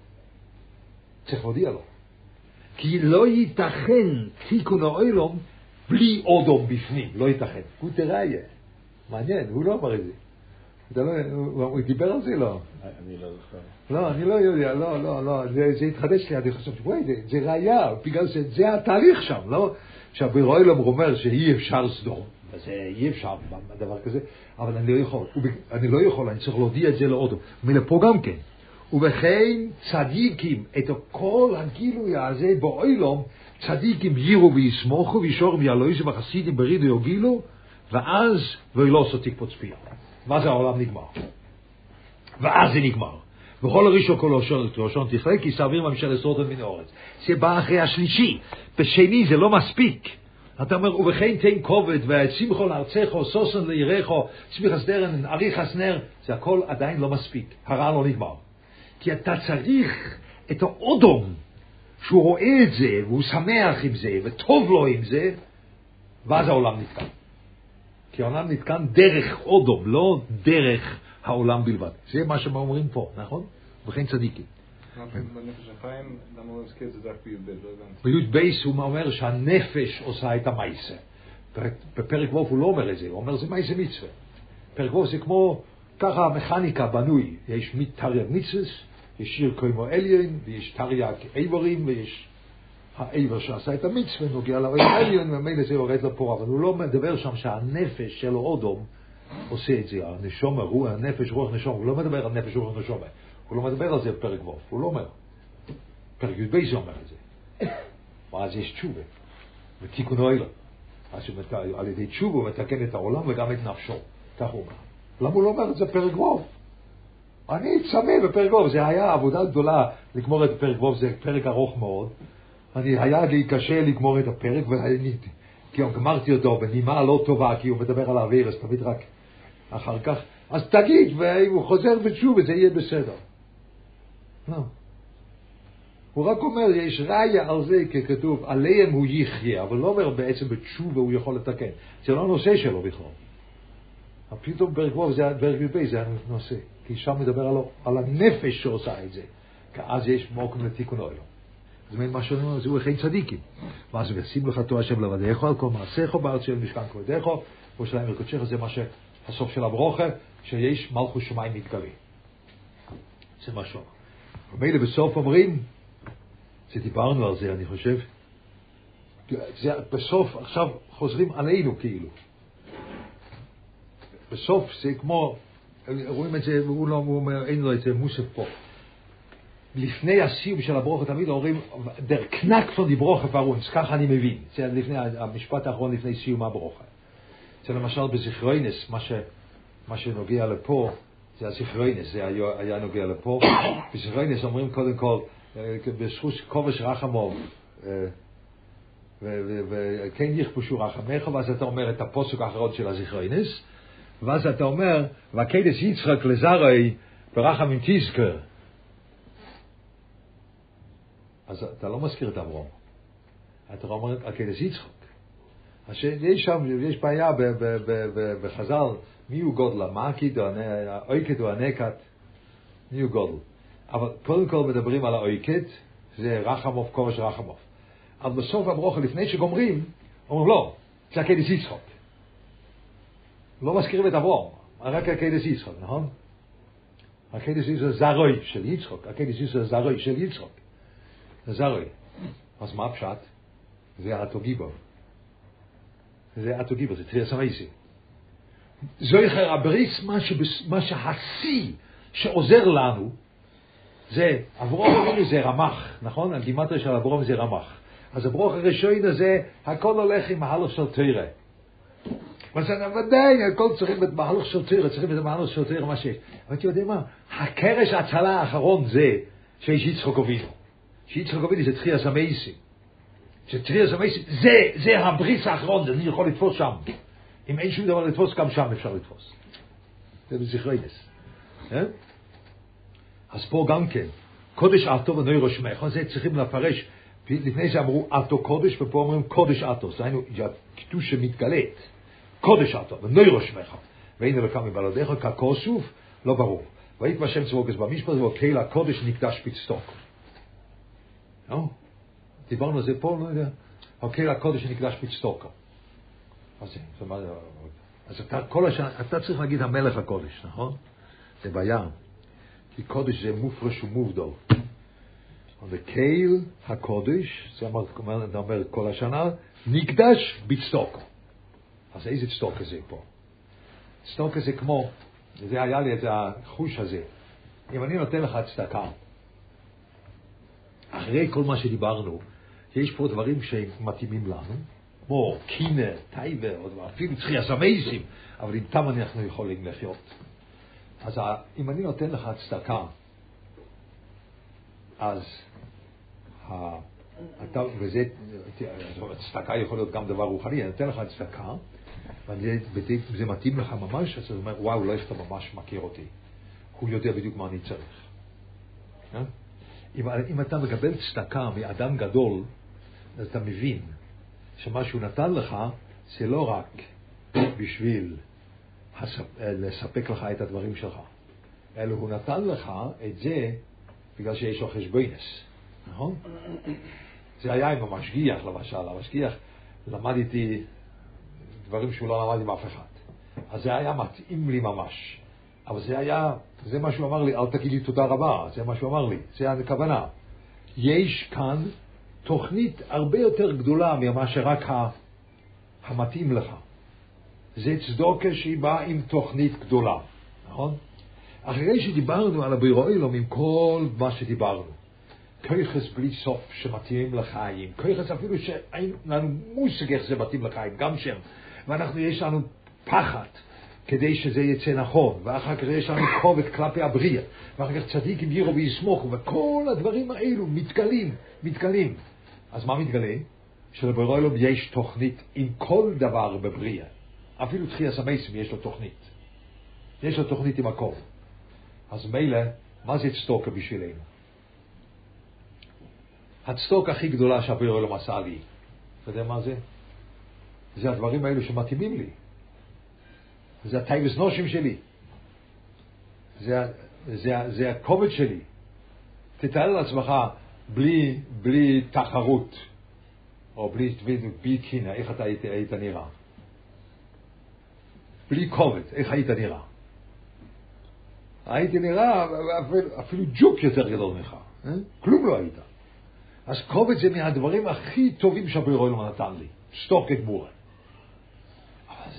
צריך להודיע לו. כי לא ייתכן תיקון האוילום בלי אודום בפנים, לא ייתכן. הוא תראיה. מעניין, הוא לא אמר את זה. לא, הוא, דיבר על זה? לא.
אני לא זוכר.
לא, אני לא יודע, לא, לא, לא, זה, זה התחדש לי, אני חושב, וואי, זה, זה ראייה, בגלל שזה התהליך שם, לא? שהבירוילום אומר שאי אפשר סדום, וזה אי אפשר דבר כזה, אבל אני לא יכול, אני לא יכול, אני צריך להודיע את זה לאודום. מלפה גם כן. ובכן צדיקים, את כל הגילוי הזה באוילום, צדיקים יירו ויסמוכו וישורים יעלויזו וחסידים ברידו יוגילו, ואז ולא סוטיק פוצפיה. ואז העולם נגמר. ואז זה נגמר. וכל הראשון כל ראשון תכלה, כי סביר ממשיך לסרוטן מן האורץ. זה בא אחרי השלישי. בשני זה לא מספיק. אתה אומר, ובכן תן כובד, ושמחו לארצך, סוסן לירך, צמיחס דרן, אריכס נר, זה הכל עדיין לא מספיק. הרע לא נגמר. כי אתה צריך את האודום, שהוא רואה את זה, והוא שמח עם זה, וטוב לו עם זה, ואז העולם נתקן. כי העולם נתקן דרך אודום, לא דרך העולם בלבד. זה מה שהם אומרים פה, נכון? וכן צדיקים.
דווקא בי"ב? לא הבנתי.
בי"ד בייס הוא אומר שהנפש עושה את המעשה. בפרק ו' הוא לא אומר את זה, הוא אומר זה מעשה מצווה. פרק ו' זה כמו, ככה המכניקה בנוי, יש תרי"ג מצווה, יש שיר כמו עליון, ויש תרי"ג איבורים, ויש העבר שעשה את המצווה, נוגע לאוהב העליון, ומילא זה יורד לפה, אבל הוא לא מדבר שם שהנפש של אודום עושה את זה, הנשום, הוא הנפש, רוח נשום, הוא לא מדבר על נפש, רוח נשום, הוא לא מדבר על זה בפרק ו', הוא לא אומר. פרק י"ב זה אומר את זה. ואז יש תשובה, ותיקון אוהלו. אז על ידי תשובה הוא מתקן את העולם וגם את נפשו, כך הוא אומר. למה הוא לא אומר את זה בפרק ו'? אני צמא בפרק ו', זה היה עבודה גדולה לגמור את פרק ו', זה פרק ארוך מאוד. אני, היה לי קשה לגמור את הפרק, ואני, כי גמרתי אותו בנימה לא טובה, כי הוא מדבר על האוויר, אז תמיד רק אחר כך, אז תגיד, ואם הוא חוזר בתשובה, זה יהיה בסדר. לא. הוא רק אומר, יש ראיה על זה, ככתוב, עליהם הוא יחיה, אבל לא אומר בעצם בתשובה הוא יכול לתקן. זה לא הנושא שלו בכלל. פתאום פרק ו' זה פרק י"ב, זה הנושא. כי שם מדבר על, על הנפש שעושה את זה. כי אז יש מוקם לתיקון אוהלו. זה מין מה שאומרים, זהו חיים צדיקים. ואז הוא ישים לך תורה השם לבדיך על כל מעשיך בארץ של משכן כבודיך, וירושלים וקודשך, זה מה שהסוף של הברוכה, שיש מלכוס שמיים מתגלה. זה מה שאומר. ומילא בסוף אומרים, זה דיברנו על זה, אני חושב, זה בסוף, עכשיו חוזרים עלינו כאילו. בסוף זה כמו, רואים את זה, הוא לא, הוא אומר, אין לו את זה מוסף פה. לפני הסיום של הברוכה תמיד אומרים, דר קנק פון די ברוכה פרונס, ככה אני מבין. זה לפני, המשפט האחרון לפני סיום הברוכה. זה למשל בזכרוינס, מה, מה שנוגע לפה, זה הזכרוינס, זה היה, היה נוגע לפה. בזכרוינס אומרים קודם כל, אה, בזכות כובש רחמוב, אה, וכן יכבשו רחמך, ואז אתה אומר את הפוסק האחרון של הזכרוינס, ואז אתה אומר, וקדש יצחק לזרעי ברחמים תזכר. אז אתה לא מזכיר את אברום. אתה אומר, הקדש יצחק. אז יש שם, יש בעיה בחז"ל, מי הוא גודלה? מה הקידו, האויקד או הנקת? מי הוא גודל? אבל קודם כל מדברים על האויקד, זה רחמוף, כורש רחמוף. אבל בסוף הברוכה, לפני שגומרים, אומרים לא, זה הקדש יצחק. לא מזכירים את אברום, רק הקדש יצחק, נכון? הקדש יצחק זה זרוי של יצחק, הקדש יצחק זה זרוי של יצחק. זה זרוי. אז מה הפשט? זה אטוגיבו. זה אטוגיבו, זה תריאס המייסי. זויכר הבריס, מה, שהשיא שעוזר לנו, זה, אברום אבינו זה רמ"ח, נכון? הגימטריה של אברום זה רמ"ח. אז הברוך הראשון הזה, הכל הולך עם מהלך של תרא. מה זה ודאי, הכל צריכים את מהלך של תרא, צריכים את המהלך של תרא, מה שיש. אבל אתה יודע מה? הקרש ההצלה האחרון זה שיש יצחוק אבינו. שיצחוק אבינו זה תחייה סמייסי. שתחייה סמייסי, זה, זה הבריס האחרון, אני יכול לתפוס שם. אם אין שום דבר לתפוס, גם שם אפשר לתפוס. זה בזכרינס. אה? אז פה גם כן, קודש עטו ונוירו שמך, זה צריכים לפרש לפני זה אמרו עטו קודש, ופה אומרים קודש עטו, זה היינו הקדוש שמתגלית, קודש עטו, ונוירו שמך, והנה לקם מבלעדיך ככוסוף, לא ברור. ויהי כבר שם צבוקס במשפט, וקהיל הקודש נקדש פצטוק. לא? דיברנו על זה פה, לא יודע. הקהיל הקודש נקדש פצטוק. אז מה אתה כל השנה, אתה צריך להגיד המלך הקודש, נכון? זה בעיה. כי קודש זה מופרש ומובדל. וקהיל הקודש, זה אומר, כל השנה, נקדש בצטוק. אז איזה צטוק זה פה? צטוק זה כמו, זה היה לי את החוש הזה. אם אני נותן לך צדקה, אחרי כל מה שדיברנו, יש פה דברים שמתאימים לנו, כמו קינא, טייבה, אפילו תחייה סמייסים, אבל עם תם אנחנו יכולים לחיות. אז אם אני נותן לך צדקה, אז אתה, וזה, צדקה יכול להיות גם דבר רוחני, אני נותן לך צדקה, וזה מתאים לך ממש, אז אתה אומר, וואו, אולי שאתה ממש מכיר אותי. הוא יודע בדיוק מה אני צריך. אה? אם, אם אתה מקבל צדקה מאדם גדול, אז אתה מבין שמה שהוא נתן לך זה לא רק בשביל הספ... לספק לך את הדברים שלך, אלא הוא נתן לך את זה בגלל שיש לו חשבונס. נכון? זה היה עם המשגיח למשל, המשגיח למד איתי דברים שהוא לא למד עם אף אחד. אז זה היה מתאים לי ממש. אבל זה היה, זה מה שהוא אמר לי, אל תגיד לי תודה רבה, זה מה שהוא אמר לי, זה הכוונה. יש כאן תוכנית הרבה יותר גדולה ממה שרק המתאים לך. זה צדוקה שהיא באה עם תוכנית גדולה, נכון? אחרי שדיברנו על הבירואילום עם כל מה שדיברנו, כויכס בלי סוף שמתאימים לחיים, כויכס אפילו שאין לנו מושג איך זה מתאים לחיים, גם שם, ואנחנו יש לנו פחד כדי שזה יצא נכון, ואחר כך יש לנו כובד כלפי הבריאה, ואחר כך צדיק עם יירו ויסמוכו, וכל הדברים האלו מתגלים, מתגלים. אז מה מתגלה? שלבורא יש תוכנית עם כל דבר בבריאה. אפילו תחייה סמייסים יש לו תוכנית. יש לו תוכנית עם הכל. אז מילא, מה זה צדוקה בשבילנו? הצדוק הכי גדולה שהבורא לא עשה לי. אתה יודע מה זה? זה הדברים האלו שמתאימים לי. זה הטייבס נושים שלי. זה, זה, זה הכובד שלי. תתאר לעצמך בלי, בלי תחרות, או בלי, בלי קינה, איך אתה היית, היית נראה? בלי קובץ, איך היית נראה? הייתי נראה אפילו, אפילו ג'וק יותר גדול ממך, אה? כלום לא היית. אז קובץ זה מהדברים הכי טובים שהבורא אלוהים נתן לי, שתוק את בורא.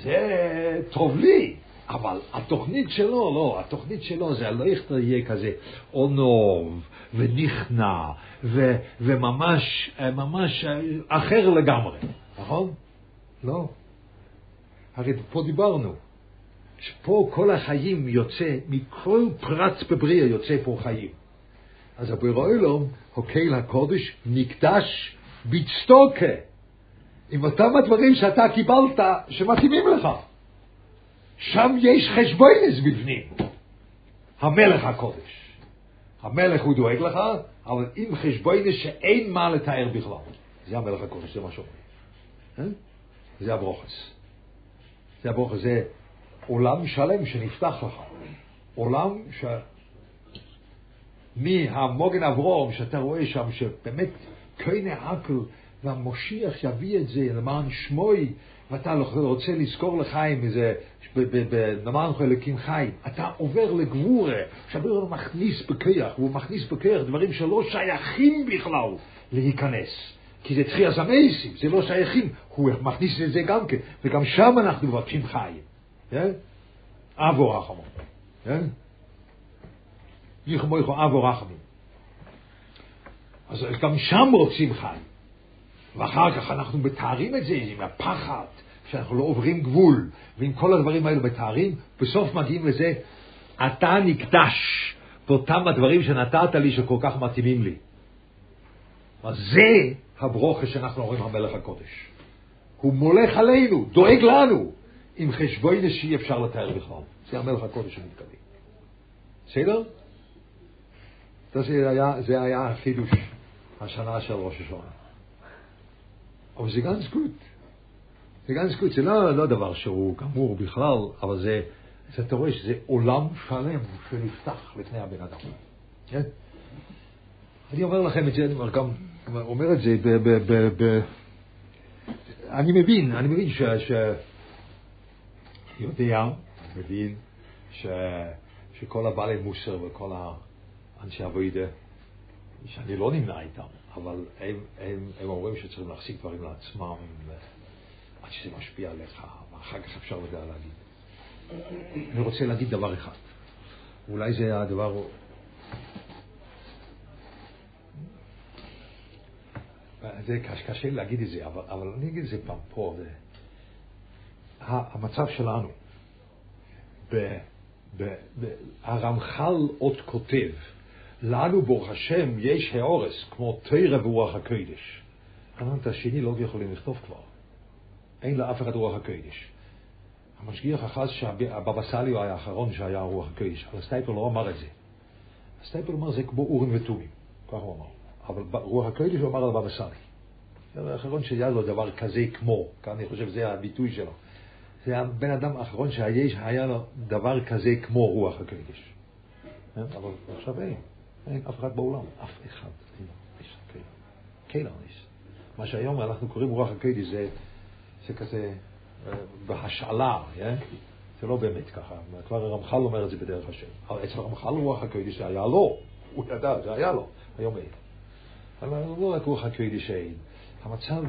זה טוב לי, אבל התוכנית שלו, לא, התוכנית שלו זה לא איך יהיה כזה עונוב ונכנע ו, וממש ממש אחר לגמרי, נכון? לא. הרי פה דיברנו, שפה כל החיים יוצא, מכל פרץ בבריאה יוצא פה חיים. אז הבורא אלום, הוקל הקודש, נקדש בצטוקה, עם אותם הדברים שאתה קיבלת, שמתאימים לך. שם יש חשבוינס בפנים. המלך הקודש. המלך הוא דואג לך, אבל עם חשבוינס שאין מה לתאר בכלל. זה המלך הקודש, זה מה שאומרים. אה? זה הברוכס. זה הברוכס, זה עולם שלם שנפתח לך. עולם ש... מהמוגן אברום, שאתה רואה שם, שבאמת כהנה הכל, והמושיח יביא את זה למען שמוי, ואתה רוצה לזכור לחיים איזה, למען חלקים חיים, אתה עובר לגבורה, שהבר מכניס בכיח, והוא מכניס בכיח דברים שלא שייכים בכלל להיכנס. כי זה תחייה המייסים, זה לא שייכים, הוא מכניס את זה גם כן, וגם שם אנחנו מבקשים חיים. כן? אבו רחמו. כן? יכמו יכו אבו רחמו. אז גם שם רוצים חיים. ואחר כך אנחנו מתארים את זה עם הפחד, שאנחנו לא עוברים גבול, ועם כל הדברים האלו מתארים, בסוף מגיעים לזה, אתה נקדש באותם הדברים שנתת לי שכל כך מתאימים לי. אז זה הברוכה שאנחנו אומרים המלך הקודש. הוא מולך עלינו, דואג לנו, עם חשבוי נשי אפשר לתאר בכלל. זה המלך הקודש שמתכוון. בסדר? זה היה, החידוש השנה של ראש השונה. אבל זה גם זכות. זה גם זכות, זה לא, לא דבר שהוא גמור בכלל, אבל זה, זה, אתה רואה שזה עולם שלם שנפתח לפני הבן אדם. כן? אני אומר לכם את זה, אני גם אומר את זה ב... ב, ב, ב אני מבין, אני מבין ש... ש יודע, מבין, ש, שכל הבעלי מוסר וכל האנשי אבוידה, שאני לא נמנה איתם, אבל הם, הם, הם אומרים שצריכים להחזיק דברים לעצמם עד שזה משפיע עליך, ואחר כך אפשר לדע להגיד. אני רוצה להגיד דבר אחד. אולי זה הדבר... זה קשה לי להגיד את זה, אבל, אבל אני אגיד את זה פעם פה. זה, המצב שלנו, ב, ב, ב, הרמח"ל עוד כותב, לנו ברוך השם יש האורס כמו תרא ורוח הקודש. אמרנו את השני לא יכולים לכתוב כבר. אין לאף אחד רוח הקודש. המשגיח אחז שהבבא סאלי היה האחרון שהיה רוח הקודש, אבל סטייפל לא אמר את זה. סטייפל אמר זה כמו אורים ותומים, ככה הוא אמר. אבל רוח הקודש הוא אמר על בבא סאלי. האחרון שהיה לו דבר כזה כמו, כאן אני חושב שזה הביטוי שלו. זה הבן אדם האחרון שהיה לו דבר כזה כמו רוח הקודש. כן? אבל עכשיו אין. אין אף אחד בעולם, אף אחד. אין איש קהילה איש. מה שהיום אנחנו קוראים רוח הקודש זה, זה כזה אה, בהשאלה, כן? זה לא באמת ככה. כבר הרמח"ל אומר את זה בדרך השם. אבל אצל הרמח"ל רוח הקודש זה היה לו, הוא ידע, זה היה לו, היום אין. אבל לא רק רוח הקודש אין. המצב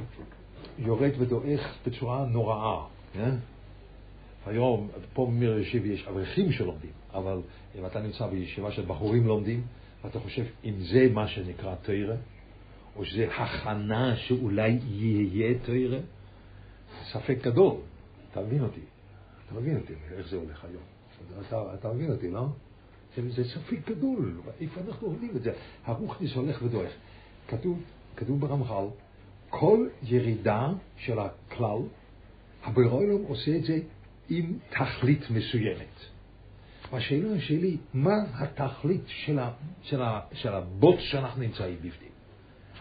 יורד ודועך בצורה נוראה. כן? היום, פה במיר ישיב יש אברכים שלומדים, אבל אם אתה נמצא בישיבה של בחורים לומדים, ואתה חושב אם זה מה שנקרא תוירה, או שזה הכנה שאולי יהיה תוירה, ספק גדול. אתה מבין אותי? אתה מבין אותי איך זה הולך היום. אתה, אתה מבין אותי, לא? זה, זה ספק גדול, איפה אנחנו עובדים את זה? הרוחניס הולך ודועך. כתוב, כתוב ברמח"ל, כל ירידה של הכלל, הבריאולם עושה את זה עם תכלית מסוימת. והשאלה שלי, מה התכלית של, ה, של, ה, של הבוט שאנחנו נמצאים בפנים?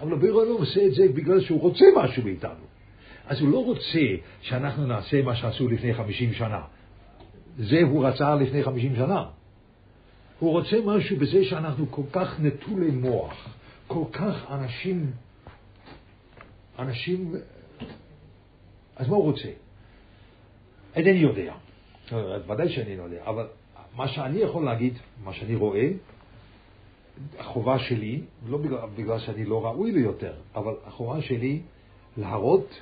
אבל הבירו לא עושה את זה בגלל שהוא רוצה משהו מאיתנו. אז הוא לא רוצה שאנחנו נעשה מה שעשו לפני חמישים שנה. זה הוא רצה לפני חמישים שנה. הוא רוצה משהו בזה שאנחנו כל כך נטולי מוח, כל כך אנשים, אנשים, אז מה הוא רוצה? אינני יודע. ודאי שאני לא יודע, אבל מה שאני יכול להגיד, מה שאני רואה, החובה שלי, לא בגלל, בגלל שאני לא ראוי ליותר, אבל החובה שלי להראות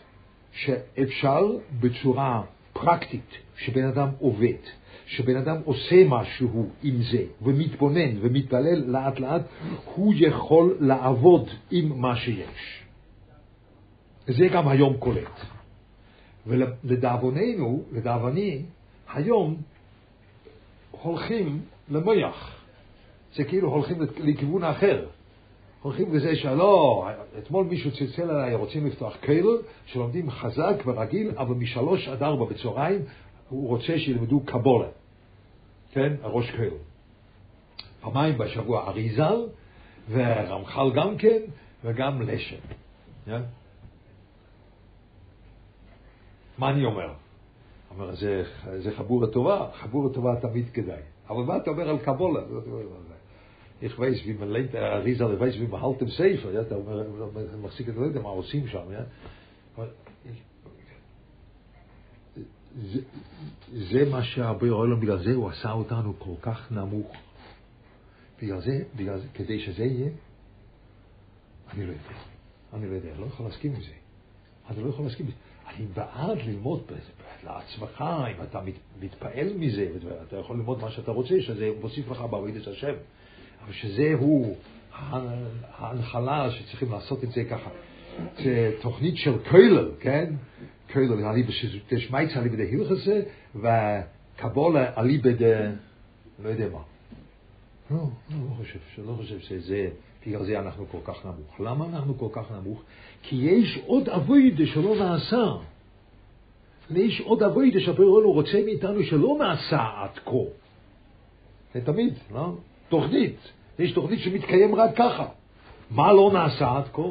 שאפשר בצורה פרקטית, שבן אדם עובד, שבן אדם עושה משהו עם זה, ומתבונן ומתפלל לאט לאט, הוא יכול לעבוד עם מה שיש. זה גם היום קולט. ולדאבוננו, לדאבוני, היום הולכים למויח. זה כאילו הולכים לכיוון אחר. הולכים לזה שלא, אתמול מישהו צלצל אליי, רוצים לפתוח קייל, שלומדים חזק ורגיל, אבל משלוש עד ארבע בצהריים הוא רוצה שילמדו קבולה. כן, הראש קייל. פעמיים בשבוע אריזל, ורמח"ל גם כן, וגם לשם. כן? מה אני אומר? אומר, זה, זה חבור הטובה, חבור הטובה תמיד כדאי. אבל מה אתה אומר על קבולה? Man lernt, Rizal, ich weiß, wie man halt im Sefer, ja, da מחזיק את לא יודע מה עושים שם, ja. זה, זה מה שהרבה עולם, בגלל זה הוא עשה אותנו כל כך נמוך. בגלל זה, בגלל זה, כדי שזה יהיה, אני לא יודע. אני לא יודע, אני לא יכול להסכים עם זה. אני לא יכול להסכים עם זה. אני בעד ללמוד לעצמך, אם אתה מתפעל מזה, ואתה יכול ללמוד מה שאתה רוצה, שזה מוסיף לך בעבודת השם. אבל שזהו ההנחלה שצריכים לעשות את זה ככה. זה תוכנית של קוילל, כן? קוילל, אני בשמייץ עלי בדי הילכסה, וקבולה עלי בדי, לא יודע מה. לא, לא, לא חושב, לא חושב שזה, בגלל זה אנחנו כל כך נמוך. למה אנחנו כל כך נמוך? כי יש עוד אבוידה שלא נעשה. יש עוד אבוידה שהפרעון רוצה מאיתנו שלא נעשה עד כה. זה תמיד, לא? תוכנית. יש תוכנית שמתקיים רק ככה. מה לא נעשה עד כה?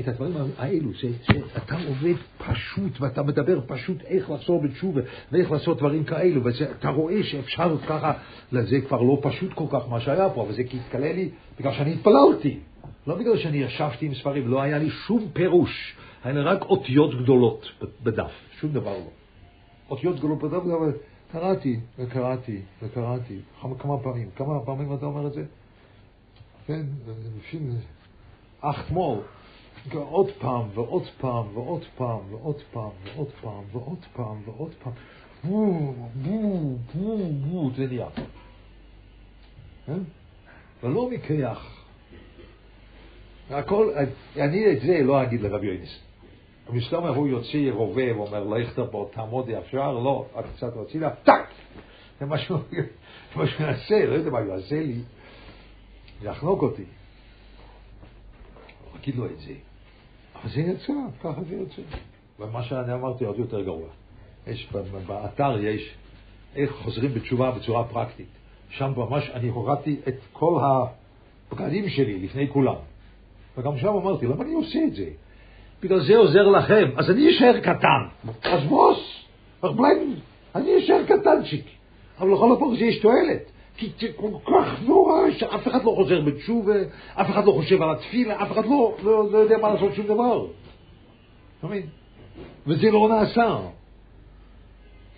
את הדברים האלו, שאתה עובד פשוט ואתה מדבר פשוט איך לחזור בתשובה ואיך לעשות דברים כאלו, ואתה רואה שאפשר ככה, זה כבר לא פשוט כל כך מה שהיה פה, אבל זה כי התקלל לי בגלל שאני התפללתי, לא בגלל שאני ישבתי עם ספרים, לא היה לי שום פירוש, לי רק אותיות גדולות בדף, שום דבר לא. אותיות גדולות בדף, אבל קראתי וקראתי וקראתי כמה פעמים, כמה פעמים אתה אומר את זה? כן, לפעמים אך מול, עוד פעם ועוד פעם ועוד פעם ועוד פעם ועוד פעם ועוד פעם ועוד פעם, בו, בו, בו, בו, זה נהיה. ולא מכיח. הכל, אני את זה לא אגיד לרבי יוניס. מסתבר הוא יוציא רובה ואומר לכתר בו תעמוד אפשר, לא, את קצת הצידה, טאק! זה מה שהוא יעשה, לא יודע מה הוא יעשה לי, לחנוק אותי. אגיד לו את זה. אבל זה יצא, ככה זה יוצא. ומה שאני אמרתי עוד יותר גרוע. יש, באתר יש איך חוזרים בתשובה בצורה פרקטית. שם ממש אני הורדתי את כל הבגדים שלי לפני כולם. וגם שם אמרתי, למה אני עושה את זה? בגלל זה עוזר לכם, אז אני אשאר קטן. אז בוס, אני אשאר קטנצ'יק. אבל לכל הפוך זה יש תועלת. כי זה כל כך נורא שאף אחד לא חוזר בתשובה, אף אחד לא חושב על התפילה, אף אחד לא, לא, לא יודע מה לעשות שום דבר. אתה מבין? וזה לא נעשה.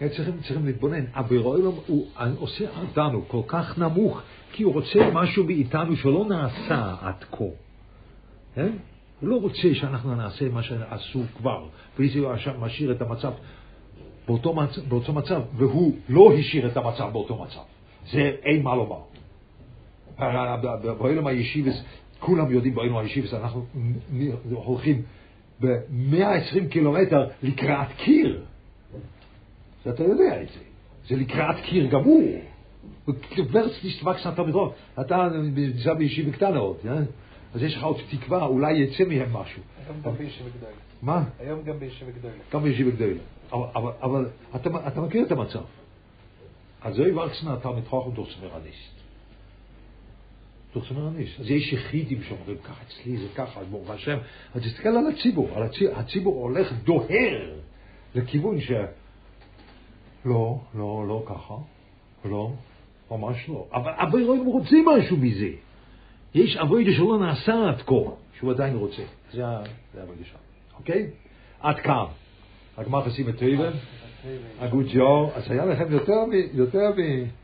צריכים, צריכים להתבונן. אבירוילום הוא עושה אותנו כל כך נמוך, כי הוא רוצה משהו מאיתנו שלא נעשה עד כה. כן? הוא לא רוצה שאנחנו נעשה מה שעשו כבר, וזה משאיר את המצב באותו, מצ... באותו מצב, והוא לא השאיר את המצב באותו מצב. זה אין מה לומר. באוילם הישיבס, כולם יודעים באוילם הישיבס, אנחנו הולכים ב-120 קילומטר לקראת קיר. אתה יודע את זה. זה לקראת קיר גמור. ורץ נשתבק מדרון. אתה נמצא בישיבה קטנה עוד, אז יש לך עוד תקווה, אולי יצא מהם משהו.
היום גם בישיבה גדולה.
מה?
היום גם בישיבה גדולה.
גם בישיבה גדולה. אבל אתה מכיר את המצב. אז זוהי וקסנה תלמיד חוכם דורסמרניסט. דורסמרניסט. אז יש יחידים שאומרים ככה, אצלי זה ככה, ברוך השם. אז תסתכל על הציבור, על הציבור, הציבור הולך דוהר לכיוון ש... לא, לא, לא ככה, לא, ממש לא. אבל הבריאים רוצים משהו מזה. יש אבוידה שלא נעשה עד כה, שהוא עדיין רוצה. זה אבוידה שלו. אוקיי? עד כאן. הגמר חסים את טויבן, הגות ג'ור, אז היה לכם. יותר מ...